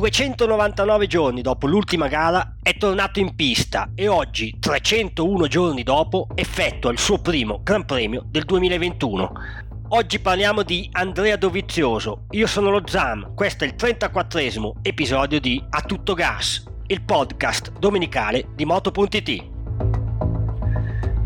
...299 giorni dopo l'ultima gara è tornato in pista e oggi, 301 giorni dopo, effettua il suo primo Gran Premio del 2021. Oggi parliamo di Andrea Dovizioso, io sono lo Zam, questo è il 34esimo episodio di A Tutto Gas, il podcast domenicale di Moto.it.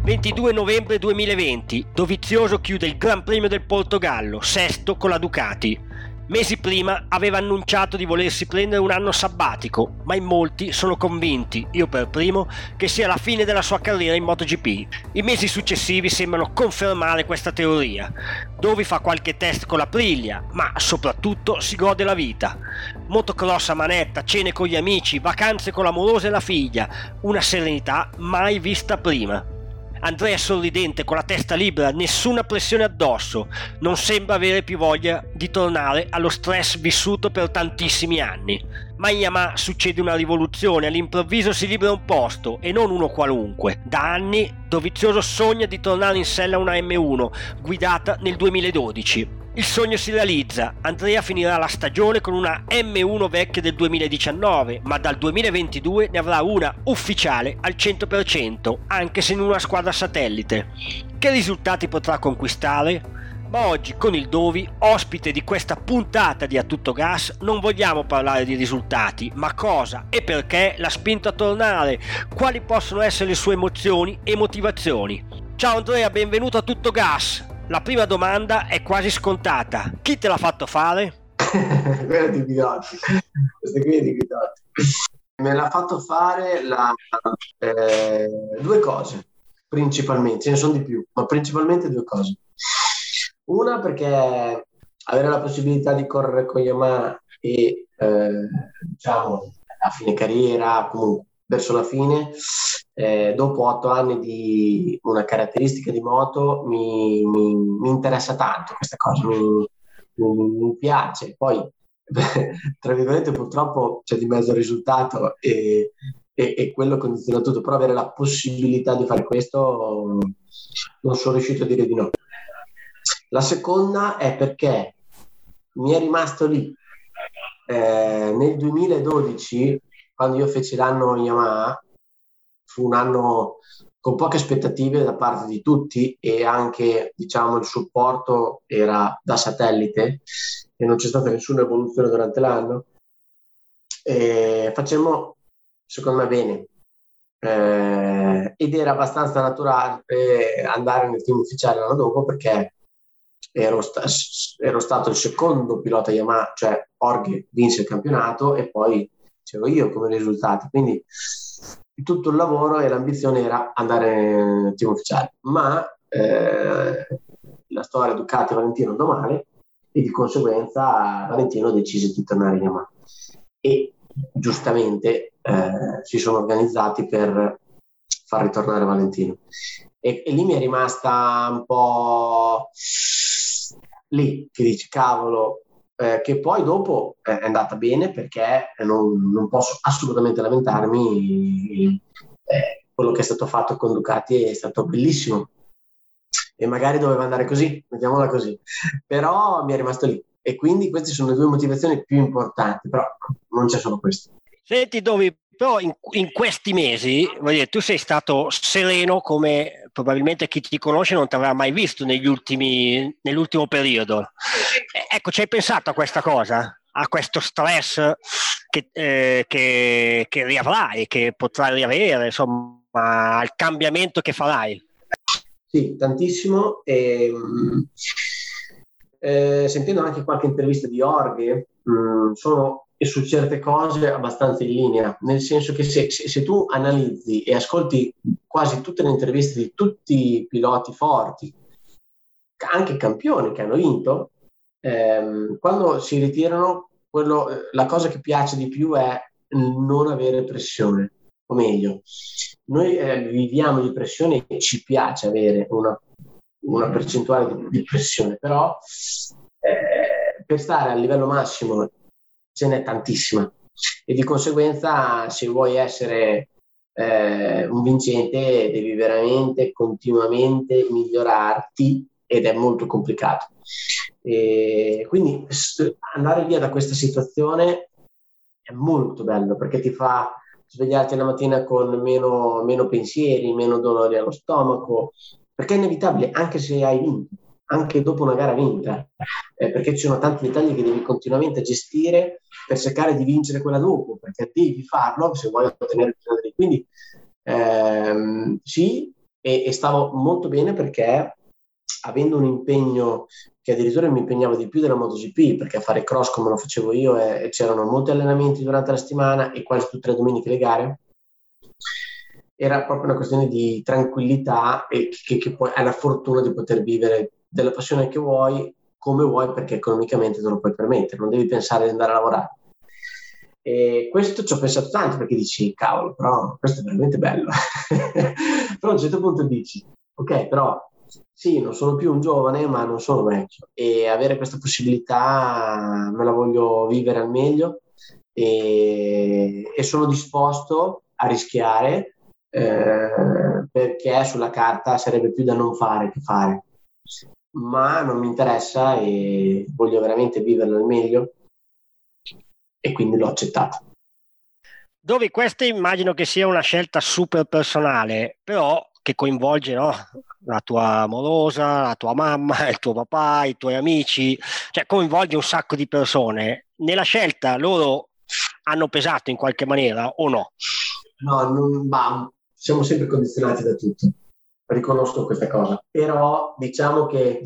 22 novembre 2020, Dovizioso chiude il Gran Premio del Portogallo, sesto con la Ducati. Mesi prima aveva annunciato di volersi prendere un anno sabbatico, ma in molti sono convinti, io per primo, che sia la fine della sua carriera in MotoGP. I mesi successivi sembrano confermare questa teoria. Dovi fa qualche test con la Priglia, ma soprattutto si gode la vita. Motocross a manetta, cene con gli amici, vacanze con l'amorosa e la figlia, una serenità mai vista prima. Andrea è sorridente, con la testa libera, nessuna pressione addosso, non sembra avere più voglia di tornare allo stress vissuto per tantissimi anni. Ma in Yamaha succede una rivoluzione, all'improvviso si libera un posto e non uno qualunque. Da anni Dovizioso sogna di tornare in sella una M1, guidata nel 2012. Il sogno si realizza, Andrea finirà la stagione con una M1 vecchia del 2019, ma dal 2022 ne avrà una ufficiale al 100%, anche se in una squadra satellite. Che risultati potrà conquistare? Ma oggi con il Dovi, ospite di questa puntata di A Tutto Gas, non vogliamo parlare di risultati, ma cosa e perché l'ha spinto a tornare, quali possono essere le sue emozioni e motivazioni. Ciao Andrea, benvenuto a Tutto Gas! La prima domanda è quasi scontata. Chi te l'ha fatto fare? Quella di Guidotti. Questa qui è di Guidotti. Me l'ha fatto fare la, eh, due cose, principalmente, ce ne sono di più, ma principalmente due cose. Una perché avere la possibilità di correre con Yamaha e eh, diciamo a fine carriera, comunque verso la fine, eh, dopo otto anni di una caratteristica di moto, mi, mi, mi interessa tanto questa cosa, mi, mi piace. Poi, tra virgolette, purtroppo c'è di mezzo il risultato e, e, e, quello condiziona tutto, però avere la possibilità di fare questo non sono riuscito a dire di no. La seconda è perché mi è rimasto lì eh, nel 2012 quando io feci l'anno Yamaha, fu un anno con poche aspettative da parte di tutti e anche diciamo, il supporto era da satellite e non c'è stata nessuna evoluzione durante l'anno. E facemmo, secondo me, bene. Eh, ed era abbastanza naturale andare nel team ufficiale l'anno dopo perché ero, sta- ero stato il secondo pilota Yamaha, cioè Orghe vinse il campionato e poi c'ero io come risultati. Quindi tutto il lavoro e l'ambizione era andare nel team ufficiale. Ma eh, la storia Ducati Valentino andò male e di conseguenza Valentino decise di tornare in Yamaha. E giustamente eh, si sono organizzati per far ritornare Valentino. E, e, lì mi è rimasta un po' lì che dici cavolo eh, che poi dopo è andata bene perché non, non posso assolutamente lamentarmi. Eh, quello che è stato fatto con Ducati è stato bellissimo e magari doveva andare così, mettiamola così, però mi è rimasto lì e quindi queste sono le due motivazioni più importanti, però non c'è solo questo. Senti Dovi, però in, in questi mesi dire, tu sei stato sereno come probabilmente chi ti conosce non ti avrà mai visto ultimi, nell'ultimo periodo. Ecco, ci hai pensato a questa cosa? A questo stress che, eh, che, che riavrai, che potrai riavere, insomma, al cambiamento che farai? Sì, tantissimo. E, ehm, eh, sentendo anche qualche intervista di Orghe, mh, mm, sono e su certe cose abbastanza in linea, nel senso che se, se, tu analizzi e ascolti quasi tutte le interviste di tutti i piloti forti, anche campioni che hanno vinto, ehm, quando si ritirano, quello, la cosa che piace di più è non avere pressione, o meglio, noi eh, viviamo di pressione e ci piace avere una, una percentuale di, di, pressione, però eh, per stare al livello massimo ce n'è tantissima e di conseguenza se vuoi essere eh, un vincente devi veramente continuamente migliorarti ed è molto complicato. E quindi andare via da questa situazione è molto bello perché ti fa svegliarti la mattina con meno, meno pensieri, meno dolori allo stomaco, perché è inevitabile anche se hai vinto anche dopo una gara vinta, eh, perché ci sono tanti dettagli che devi continuamente gestire per cercare di vincere quella dopo, perché devi farlo se vuoi ottenere il finale. Quindi ehm, sì, e, e, stavo molto bene perché avendo un impegno che addirittura mi impegnava di più della MotoGP, perché fare cross come lo facevo io e, c'erano molti allenamenti durante la settimana e quasi tutte le domeniche le gare, era proprio una questione di tranquillità e che, che poi hai la fortuna di poter vivere della passione che vuoi, come vuoi, perché economicamente te lo puoi permettere, non devi pensare di andare a lavorare. E questo ci ho pensato tanto perché dici, cavolo, però questo è veramente bello. però a un certo punto dici, ok, però sì, non sono più un giovane, ma non sono vecchio e avere questa possibilità me la voglio vivere al meglio e, e sono disposto a rischiare eh, perché sulla carta sarebbe più da non fare che fare ma non mi interessa e voglio veramente viverlo al meglio e quindi l'ho accettato. Dove questa immagino che sia una scelta super personale, però che coinvolge no? la tua amorosa, la tua mamma, il tuo papà, i tuoi amici, cioè coinvolge un sacco di persone. Nella scelta loro hanno pesato in qualche maniera o no? No, non, bah, siamo sempre condizionati da tutto riconosco questa cosa, però diciamo che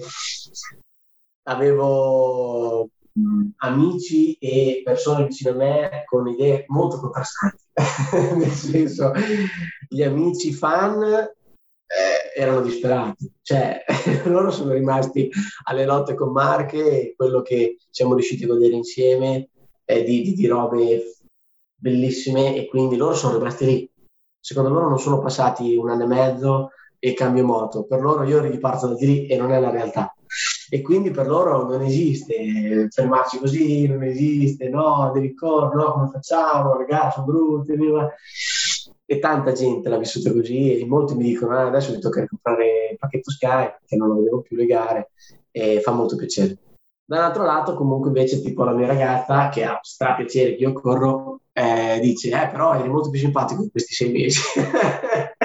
avevo amici e persone vicino a me con idee molto contrastanti, nel senso gli amici fan eh, erano disperati, cioè loro sono rimasti alle lotte con Marche e quello che siamo riusciti a godere insieme è di, di, di robe bellissime e quindi loro sono rimasti lì. Secondo loro non sono passati un anno e mezzo e cambio moto. Per loro io riparto da lì e non è la realtà. E quindi per loro non esiste fermarci così, non esiste, no, devi correre, no, come facciamo, ragazzi, sono brutti. E tanta gente l'ha vissuta così e molti mi dicono ah, adesso mi tocca comprare il pacchetto Sky che non lo vedevo più le gare e fa molto piacere. Dall'altro lato comunque invece tipo la mia ragazza che ha stra piacere che io corro eh, dice eh però eri molto più simpatico in questi sei mesi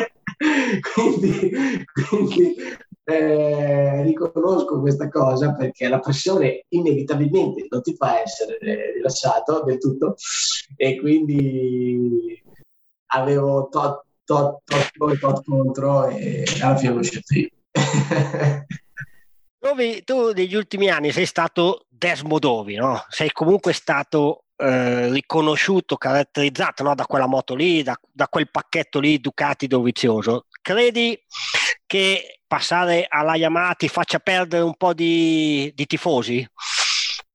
quindi, quindi eh, riconosco questa cosa perché la pressione inevitabilmente non ti fa essere rilassato del tutto e quindi avevo tot, tot, tot, tot contro e alla fine l'ho scelto io. Dove tu negli ultimi anni sei stato Desmodovi, no? Sei comunque stato eh, riconosciuto, caratterizzato no, da quella moto lì, da, da, quel pacchetto lì Ducati Dovizioso. Credi che passare alla Yamaha ti faccia perdere un po' di, di tifosi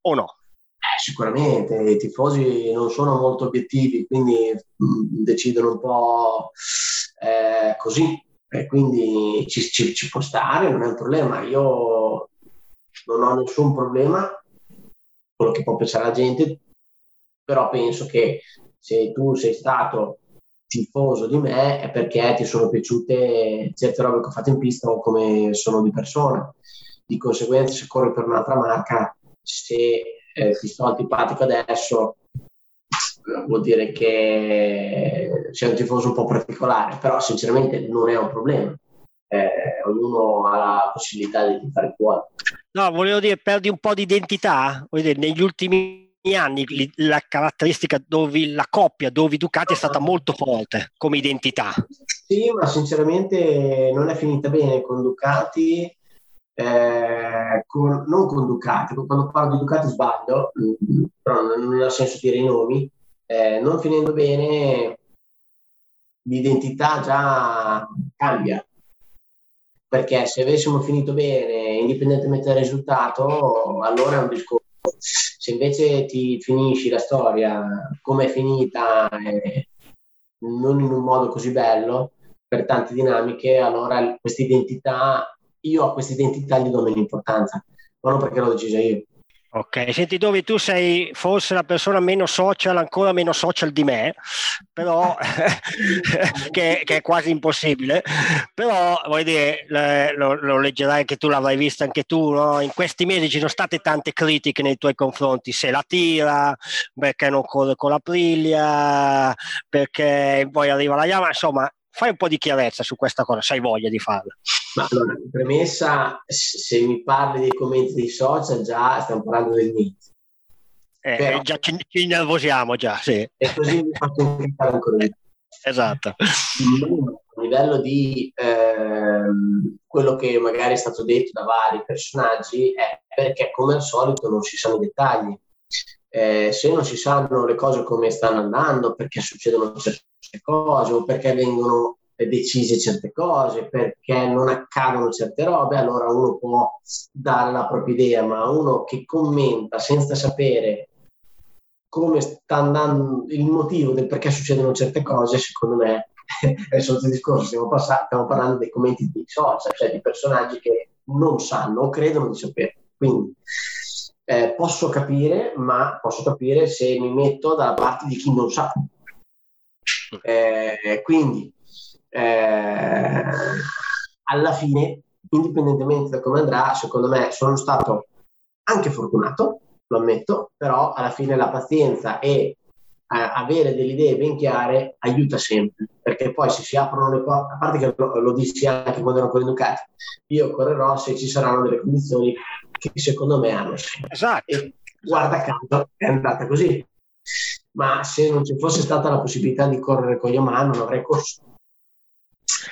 o no? Eh, sicuramente, i tifosi non sono molto obiettivi, quindi mm, decidono un po' eh, così, e quindi ci, ci, ci, può stare, non è un problema. Io non ho nessun problema, quello che può pensare la gente, però penso che se tu sei stato tifoso di me è perché ti sono piaciute certe robe che ho fatto in pista o come sono di persona. Di conseguenza, se corri per un'altra marca, se eh, ti sto antipatico adesso, vuol dire che sei un tifoso un po' particolare, però sinceramente non è un problema. Eh, ognuno ha la possibilità di fare fuori. No, volevo dire, perdi un po' di identità. Negli ultimi anni la caratteristica dove la coppia Dovi Ducati è stata molto forte come identità. Sì, ma sinceramente non è finita bene con Ducati eh, con, non con Ducati, quando parlo di Ducati sbaglio, però non, non, ha senso dire i nomi, eh, non finendo bene l'identità già cambia, perché se avessimo finito bene, indipendentemente dal risultato, allora è un discorso. Se invece ti finisci la storia come è finita, eh, non in un modo così bello, per tante dinamiche, allora questa identità, io a questa identità gli do meno importanza, ma non perché l'ho decisa io. Ok, senti dove tu sei forse la persona meno social, ancora meno social di me, però che, che, è quasi impossibile, però vuoi dire, lo, lo, leggerai anche tu, l'avrai vista anche tu, no? in questi mesi ci sono state tante critiche nei tuoi confronti, se la tira, perché non corre con la priglia, perché poi arriva la Yama, insomma fai un po' di chiarezza su questa cosa, sai voglia di farla. Ma allora, in premessa, se mi parli dei commenti dei social, già stiamo parlando del niente. Eh, Però, già ci, ci nervosiamo già, sì. E così mi faccio inquietare ancora di più. Esatto. A livello di ehm, quello che magari è stato detto da vari personaggi è perché come al solito non si sanno i dettagli. Eh, se non si sanno le cose come stanno andando, perché succedono certe cose o perché vengono decise certe cose, perché non accadono certe robe, allora uno può dare la propria idea, ma uno che commenta senza sapere come sta andando il motivo del perché succedono certe cose, secondo me è il solito discorso, stiamo, pass- stiamo parlando dei commenti di social, cioè di personaggi che non sanno o credono di sapere. Quindi eh, posso capire, ma posso capire se mi metto dalla parte di chi non sa. Eh, quindi eh, alla fine, indipendentemente da come andrà, secondo me sono stato anche fortunato, lo ammetto, però alla fine la pazienza e eh, avere delle idee ben chiare aiuta sempre, perché poi se si aprono le porte, a parte che lo, lo dissi anche quando ero ancora educati, io correrò se ci saranno delle condizioni che secondo me hanno sempre. Esatto. E guarda caso è andata così. Ma se non ci fosse stata la possibilità di correre con Yamaha non avrei corso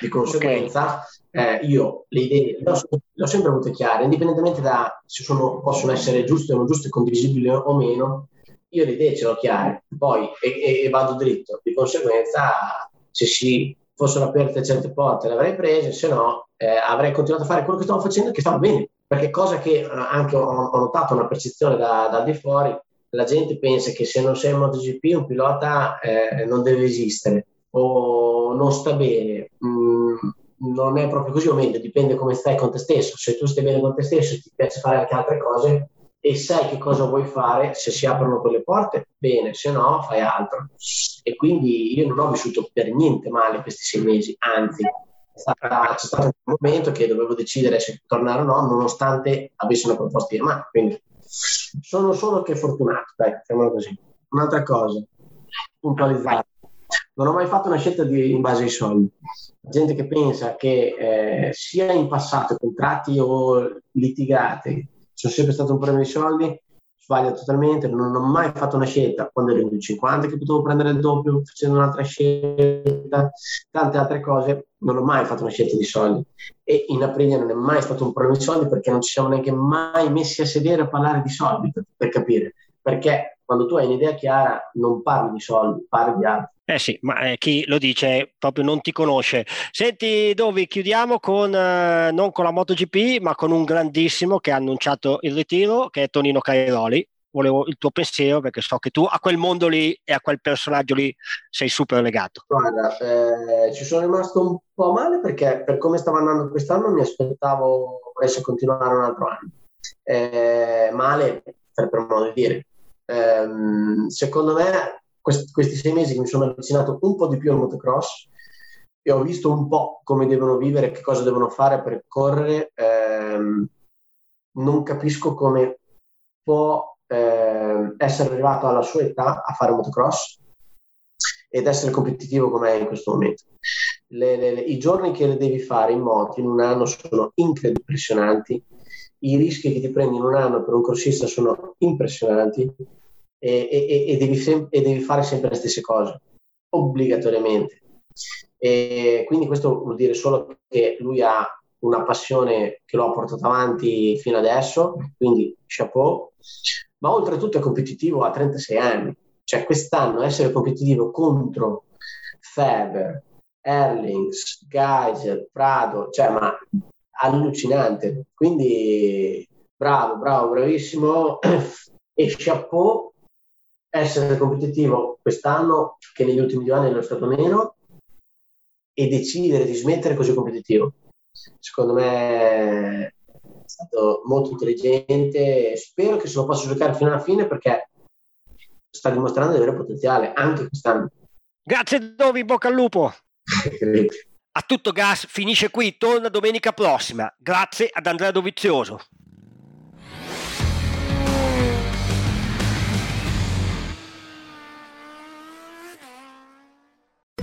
di conseguenza, okay. eh, io le idee le ho, le ho, sempre avute chiare, indipendentemente da se sono, possono essere giuste o non giuste, condivisibili o meno, io le idee ce le ho chiare, poi e, e, e vado dritto. Di conseguenza, se si fossero aperte certe porte le avrei prese, se no eh, avrei continuato a fare quello che stavo facendo che stava bene. Perché cosa che eh, anche ho, ho, notato una percezione da, da di fuori, la gente pensa che se non sei in MotoGP un pilota eh, non deve esistere o non sta bene, non è proprio così, o meglio, dipende come stai con te stesso. Se tu stai bene con te stesso e ti piace fare anche altre cose e sai che cosa vuoi fare, se si aprono quelle porte, bene, se no fai altro. E quindi io non ho vissuto per niente male questi sei mesi, anzi, stata, c'è stato un momento che dovevo decidere se tornare o no, nonostante avessi una proposta di mano. Quindi sono solo che fortunato, dai, chiamiamolo così. Un'altra cosa, puntualizzare non ho mai fatto una scelta di, in base ai soldi. Gente che pensa che eh, sia in passato contratti o litigate sono sempre stato un problema di soldi, sbaglia totalmente. Non ho mai fatto una scelta quando ero in 50 che potevo prendere il doppio facendo un'altra scelta, tante altre cose. Non ho mai fatto una scelta di soldi. E in Aprilia non è mai stato un problema di soldi perché non ci siamo neanche mai messi a sedere a parlare di soldi per, per capire. Perché quando tu hai un'idea chiara non parli di soldi, parli di altro. Eh sì, ma eh, chi lo dice proprio non ti conosce. Senti, Dovi, chiudiamo con, eh, non con la MotoGP, ma con un grandissimo che ha annunciato il ritiro, che è Tonino Cairoli. Volevo il tuo pensiero perché so che tu a quel mondo lì e a quel personaggio lì sei super legato. Guarda, eh, ci sono rimasto un po' male perché per come stava andando quest'anno mi aspettavo volesse continuare un altro anno. Eh, male, per, per modo di dire. Ehm, secondo me questi, questi sei mesi che mi sono avvicinato un po' di più al motocross e ho visto un po' come devono vivere, che cosa devono fare per correre, ehm, non capisco come può eh, essere arrivato alla sua età a fare motocross ed essere competitivo come è in questo momento. Le, le, le, I giorni che le devi fare in moto in un anno sono impressionanti, i rischi che ti prendi in un anno per un corsista sono impressionanti e, e, e, devi sem- e, devi fare sempre le stesse cose, obbligatoriamente. E quindi questo vuol dire solo che lui ha una passione che l'ho portato avanti fino adesso, quindi chapeau, ma oltretutto è competitivo a 36 anni, cioè quest'anno essere competitivo contro Feber, Erlings, Geyser, Prado, cioè ma allucinante, quindi bravo, bravo, bravissimo. E chapeau essere competitivo quest'anno che negli ultimi due anni non è stato meno e decidere di smettere così competitivo. Secondo me è stato molto intelligente. Spero che se lo possa giocare fino alla fine perché sta dimostrando di avere potenziale anche quest'anno. Grazie Dovi, bocca al lupo. A tutto gas finisce qui, torna domenica prossima. Grazie ad Andrea Dovizioso.